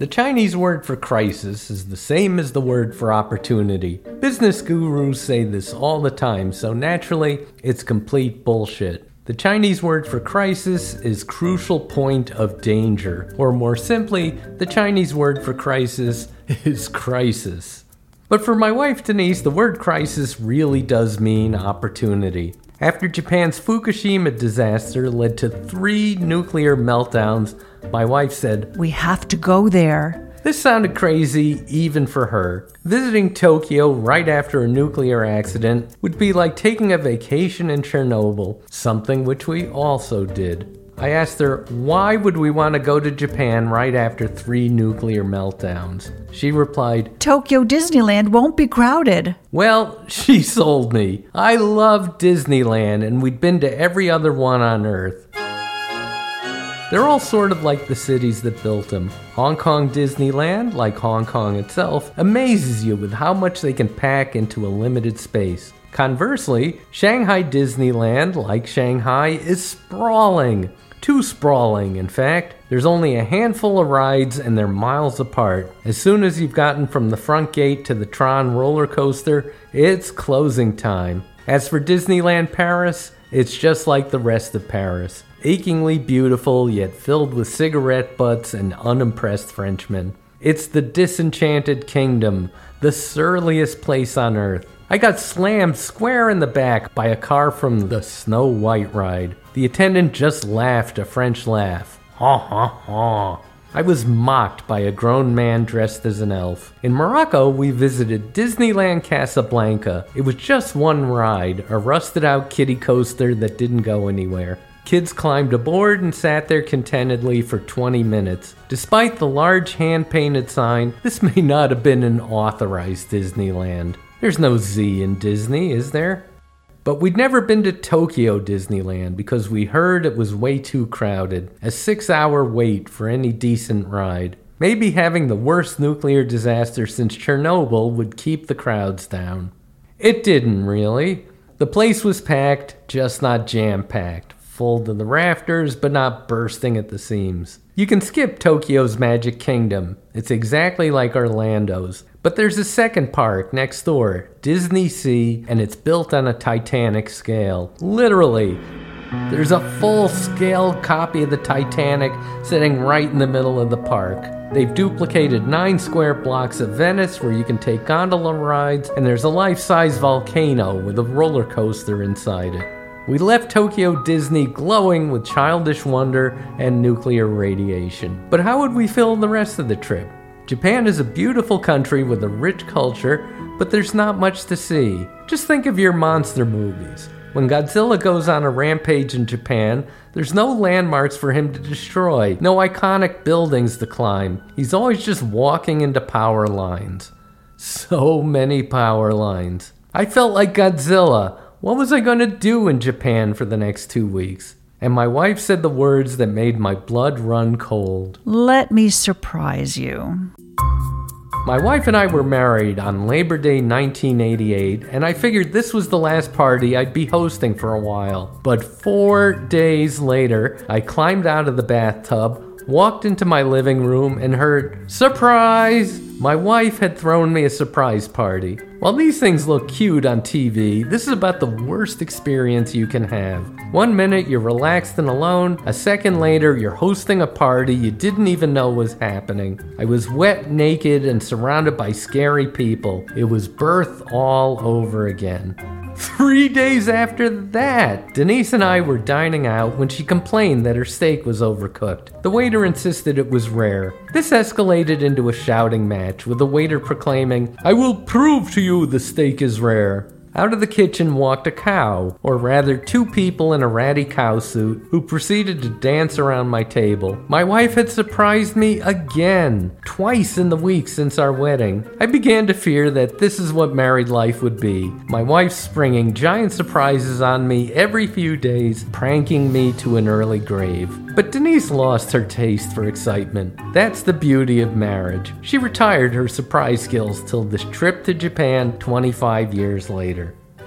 The Chinese word for crisis is the same as the word for opportunity. Business gurus say this all the time, so naturally, it's complete bullshit. The Chinese word for crisis is crucial point of danger, or more simply, the Chinese word for crisis is crisis. But for my wife Denise, the word crisis really does mean opportunity. After Japan's Fukushima disaster led to three nuclear meltdowns, my wife said, We have to go there. This sounded crazy even for her. Visiting Tokyo right after a nuclear accident would be like taking a vacation in Chernobyl, something which we also did. I asked her, why would we want to go to Japan right after three nuclear meltdowns? She replied, Tokyo Disneyland won't be crowded. Well, she sold me. I love Disneyland, and we'd been to every other one on Earth. They're all sort of like the cities that built them. Hong Kong Disneyland, like Hong Kong itself, amazes you with how much they can pack into a limited space. Conversely, Shanghai Disneyland, like Shanghai, is sprawling. Too sprawling, in fact. There's only a handful of rides and they're miles apart. As soon as you've gotten from the front gate to the Tron roller coaster, it's closing time. As for Disneyland Paris, it's just like the rest of Paris achingly beautiful yet filled with cigarette butts and unimpressed Frenchmen. It's the disenchanted kingdom, the surliest place on earth. I got slammed square in the back by a car from the Snow White ride. The attendant just laughed a French laugh. Ha ha ha. I was mocked by a grown man dressed as an elf. In Morocco, we visited Disneyland Casablanca. It was just one ride, a rusted out kiddie coaster that didn't go anywhere. Kids climbed aboard and sat there contentedly for 20 minutes. Despite the large hand painted sign, this may not have been an authorized Disneyland. There's no Z in Disney, is there? But we'd never been to Tokyo Disneyland because we heard it was way too crowded. A six hour wait for any decent ride. Maybe having the worst nuclear disaster since Chernobyl would keep the crowds down. It didn't really. The place was packed, just not jam packed. Full to the rafters, but not bursting at the seams. You can skip Tokyo's Magic Kingdom. It's exactly like Orlando's. But there's a second park next door, DisneySea, and it's built on a Titanic scale. Literally. There's a full scale copy of the Titanic sitting right in the middle of the park. They've duplicated nine square blocks of Venice where you can take gondola rides, and there's a life size volcano with a roller coaster inside it. We left Tokyo Disney glowing with childish wonder and nuclear radiation. But how would we fill the rest of the trip? Japan is a beautiful country with a rich culture, but there's not much to see. Just think of your monster movies. When Godzilla goes on a rampage in Japan, there's no landmarks for him to destroy, no iconic buildings to climb. He's always just walking into power lines. So many power lines. I felt like Godzilla. What was I going to do in Japan for the next two weeks? And my wife said the words that made my blood run cold. Let me surprise you. My wife and I were married on Labor Day 1988, and I figured this was the last party I'd be hosting for a while. But four days later, I climbed out of the bathtub, walked into my living room, and heard, Surprise! My wife had thrown me a surprise party. While these things look cute on TV, this is about the worst experience you can have. One minute you're relaxed and alone, a second later you're hosting a party you didn't even know was happening. I was wet, naked, and surrounded by scary people. It was birth all over again. Three days after that, Denise and I were dining out when she complained that her steak was overcooked. The waiter insisted it was rare. This escalated into a shouting match, with the waiter proclaiming, I will prove to you the steak is rare. Out of the kitchen walked a cow, or rather, two people in a ratty cow suit, who proceeded to dance around my table. My wife had surprised me again, twice in the week since our wedding. I began to fear that this is what married life would be my wife springing giant surprises on me every few days, pranking me to an early grave. But Denise lost her taste for excitement. That's the beauty of marriage. She retired her surprise skills till this trip to Japan 25 years later.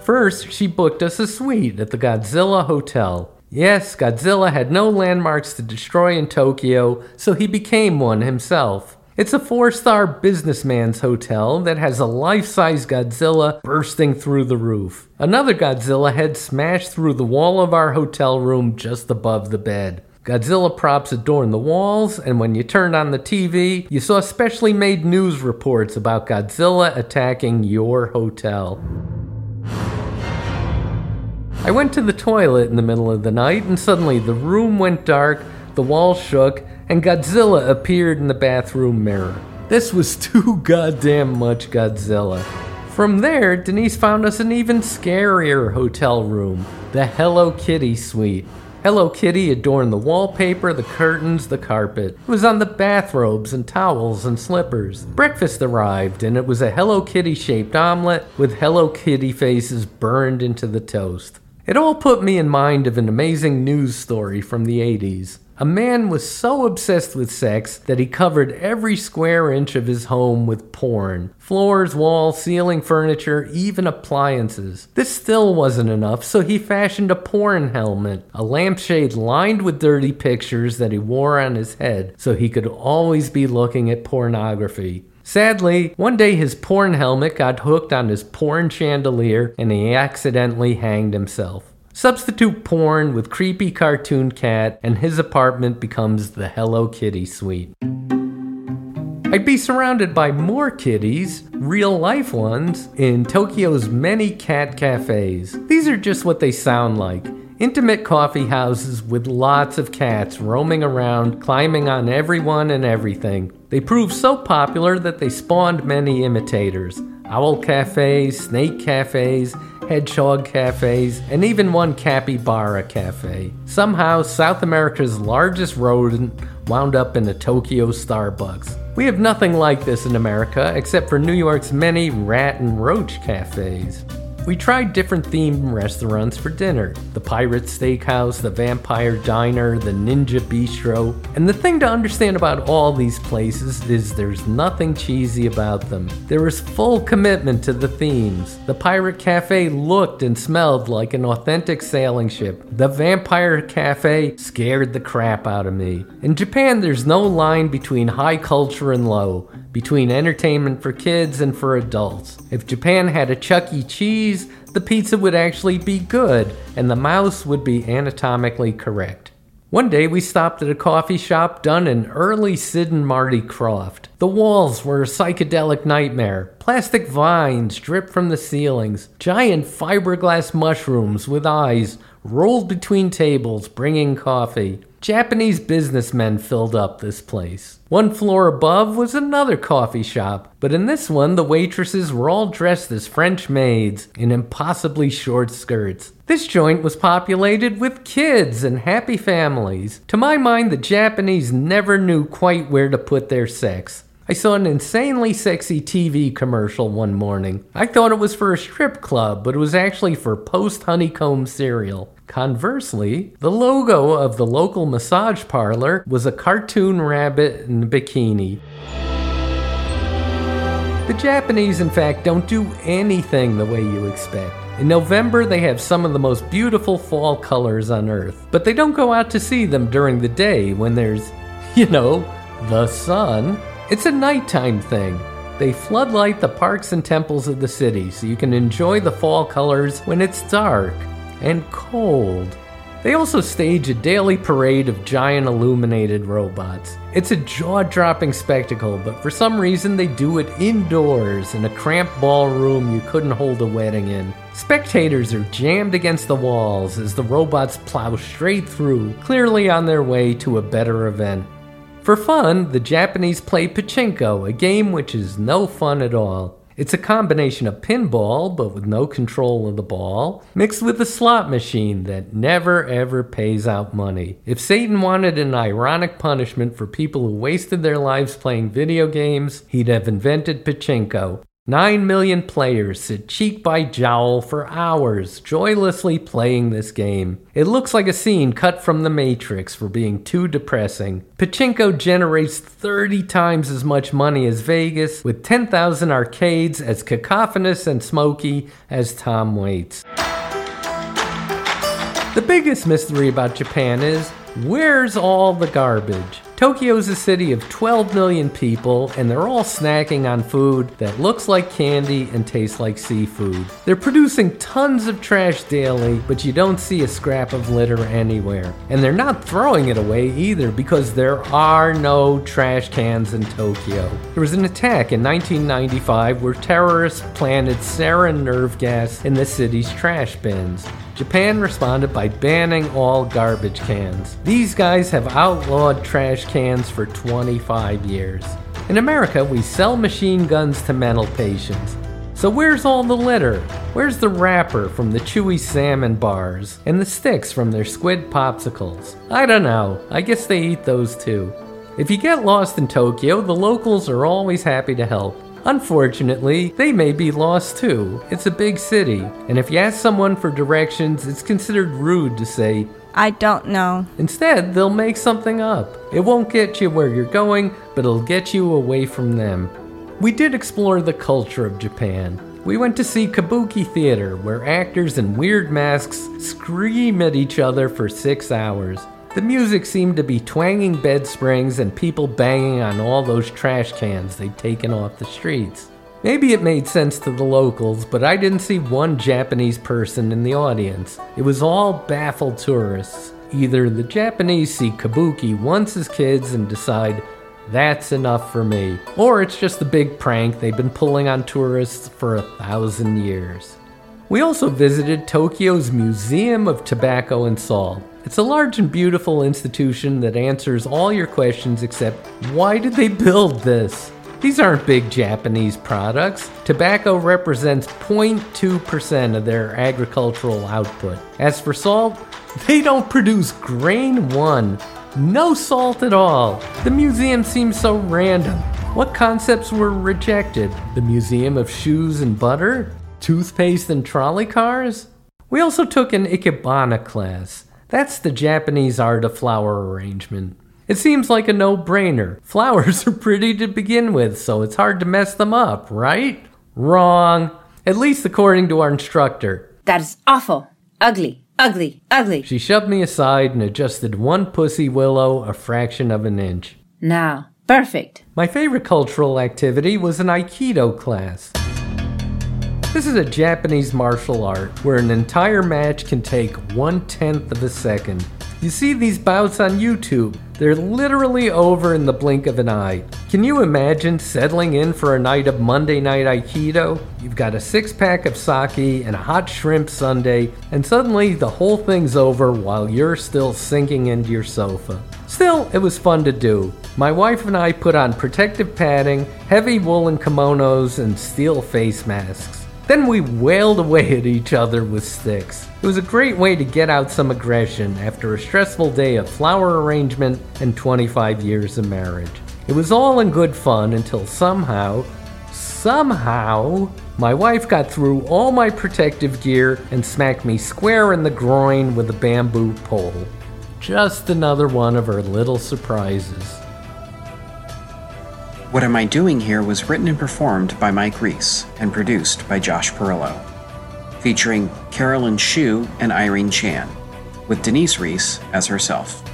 First, she booked us a suite at the Godzilla Hotel. Yes, Godzilla had no landmarks to destroy in Tokyo, so he became one himself. It's a four star businessman's hotel that has a life size Godzilla bursting through the roof. Another Godzilla head smashed through the wall of our hotel room just above the bed. Godzilla props adorn the walls, and when you turned on the TV, you saw specially made news reports about Godzilla attacking your hotel. I went to the toilet in the middle of the night, and suddenly the room went dark, the walls shook, and Godzilla appeared in the bathroom mirror. This was too goddamn much Godzilla. From there, Denise found us an even scarier hotel room, the Hello Kitty suite. Hello Kitty adorned the wallpaper, the curtains, the carpet. It was on the bathrobes and towels and slippers. Breakfast arrived, and it was a Hello Kitty shaped omelet with Hello Kitty faces burned into the toast. It all put me in mind of an amazing news story from the 80s. A man was so obsessed with sex that he covered every square inch of his home with porn floors, walls, ceiling, furniture, even appliances. This still wasn't enough, so he fashioned a porn helmet, a lampshade lined with dirty pictures that he wore on his head so he could always be looking at pornography. Sadly, one day his porn helmet got hooked on his porn chandelier and he accidentally hanged himself. Substitute porn with creepy cartoon cat, and his apartment becomes the Hello Kitty suite. I'd be surrounded by more kitties, real life ones, in Tokyo's many cat cafes. These are just what they sound like intimate coffee houses with lots of cats roaming around, climbing on everyone and everything. They proved so popular that they spawned many imitators owl cafes, snake cafes, hedgehog cafes, and even one capybara cafe. Somehow, South America's largest rodent wound up in a Tokyo Starbucks. We have nothing like this in America except for New York's many rat and roach cafes. We tried different themed restaurants for dinner the Pirate Steakhouse, the Vampire Diner, the Ninja Bistro. And the thing to understand about all these places is there's nothing cheesy about them. There is full commitment to the themes. The Pirate Cafe looked and smelled like an authentic sailing ship. The Vampire Cafe scared the crap out of me. In Japan, there's no line between high culture and low between entertainment for kids and for adults. If Japan had a Chuck E. Cheese, the pizza would actually be good and the mouse would be anatomically correct. One day we stopped at a coffee shop done in early Sid and Marty Krofft. The walls were a psychedelic nightmare. Plastic vines dripped from the ceilings. Giant fiberglass mushrooms with eyes rolled between tables bringing coffee. Japanese businessmen filled up this place. One floor above was another coffee shop, but in this one, the waitresses were all dressed as French maids in impossibly short skirts. This joint was populated with kids and happy families. To my mind, the Japanese never knew quite where to put their sex. I saw an insanely sexy TV commercial one morning. I thought it was for a strip club, but it was actually for post honeycomb cereal. Conversely, the logo of the local massage parlor was a cartoon rabbit in a bikini. The Japanese, in fact, don't do anything the way you expect. In November, they have some of the most beautiful fall colors on Earth, but they don't go out to see them during the day when there's, you know, the sun. It's a nighttime thing. They floodlight the parks and temples of the city so you can enjoy the fall colors when it's dark and cold. They also stage a daily parade of giant illuminated robots. It's a jaw dropping spectacle, but for some reason they do it indoors in a cramped ballroom you couldn't hold a wedding in. Spectators are jammed against the walls as the robots plow straight through, clearly on their way to a better event. For fun, the Japanese play pachinko, a game which is no fun at all. It's a combination of pinball, but with no control of the ball, mixed with a slot machine that never ever pays out money. If Satan wanted an ironic punishment for people who wasted their lives playing video games, he'd have invented pachinko. Nine million players sit cheek by jowl for hours, joylessly playing this game. It looks like a scene cut from The Matrix for being too depressing. Pachinko generates 30 times as much money as Vegas, with 10,000 arcades as cacophonous and smoky as Tom Waits. The biggest mystery about Japan is where's all the garbage? Tokyo's a city of 12 million people, and they're all snacking on food that looks like candy and tastes like seafood. They're producing tons of trash daily, but you don't see a scrap of litter anywhere. And they're not throwing it away either because there are no trash cans in Tokyo. There was an attack in 1995 where terrorists planted sarin nerve gas in the city's trash bins. Japan responded by banning all garbage cans. These guys have outlawed trash cans for 25 years. In America, we sell machine guns to mental patients. So where's all the litter? Where's the wrapper from the chewy salmon bars and the sticks from their squid popsicles? I don't know. I guess they eat those too. If you get lost in Tokyo, the locals are always happy to help. Unfortunately, they may be lost too. It's a big city, and if you ask someone for directions, it's considered rude to say, I don't know. Instead, they'll make something up. It won't get you where you're going, but it'll get you away from them. We did explore the culture of Japan. We went to see Kabuki Theater, where actors in weird masks scream at each other for six hours. The music seemed to be twanging bed springs and people banging on all those trash cans they'd taken off the streets. Maybe it made sense to the locals, but I didn't see one Japanese person in the audience. It was all baffled tourists. Either the Japanese see kabuki once as kids and decide, that's enough for me, or it's just a big prank they've been pulling on tourists for a thousand years. We also visited Tokyo's Museum of Tobacco and Salt. It's a large and beautiful institution that answers all your questions except why did they build this? These aren't big Japanese products. Tobacco represents 0.2% of their agricultural output. As for salt, they don't produce grain one. No salt at all. The museum seems so random. What concepts were rejected? The Museum of Shoes and Butter? Toothpaste and trolley cars? We also took an Ikebana class. That's the Japanese art of flower arrangement. It seems like a no brainer. Flowers are pretty to begin with, so it's hard to mess them up, right? Wrong. At least according to our instructor. That is awful. Ugly. Ugly. Ugly. She shoved me aside and adjusted one pussy willow a fraction of an inch. Now. Perfect. My favorite cultural activity was an Aikido class. This is a Japanese martial art where an entire match can take one tenth of a second. You see these bouts on YouTube. They're literally over in the blink of an eye. Can you imagine settling in for a night of Monday Night Aikido? You've got a six pack of sake and a hot shrimp sundae, and suddenly the whole thing's over while you're still sinking into your sofa. Still, it was fun to do. My wife and I put on protective padding, heavy woolen kimonos, and steel face masks. Then we wailed away at each other with sticks. It was a great way to get out some aggression after a stressful day of flower arrangement and 25 years of marriage. It was all in good fun until somehow, somehow, my wife got through all my protective gear and smacked me square in the groin with a bamboo pole. Just another one of her little surprises. What Am I Doing Here was written and performed by Mike Reiss and produced by Josh Perillo, featuring Carolyn Shu and Irene Chan, with Denise Reiss as herself.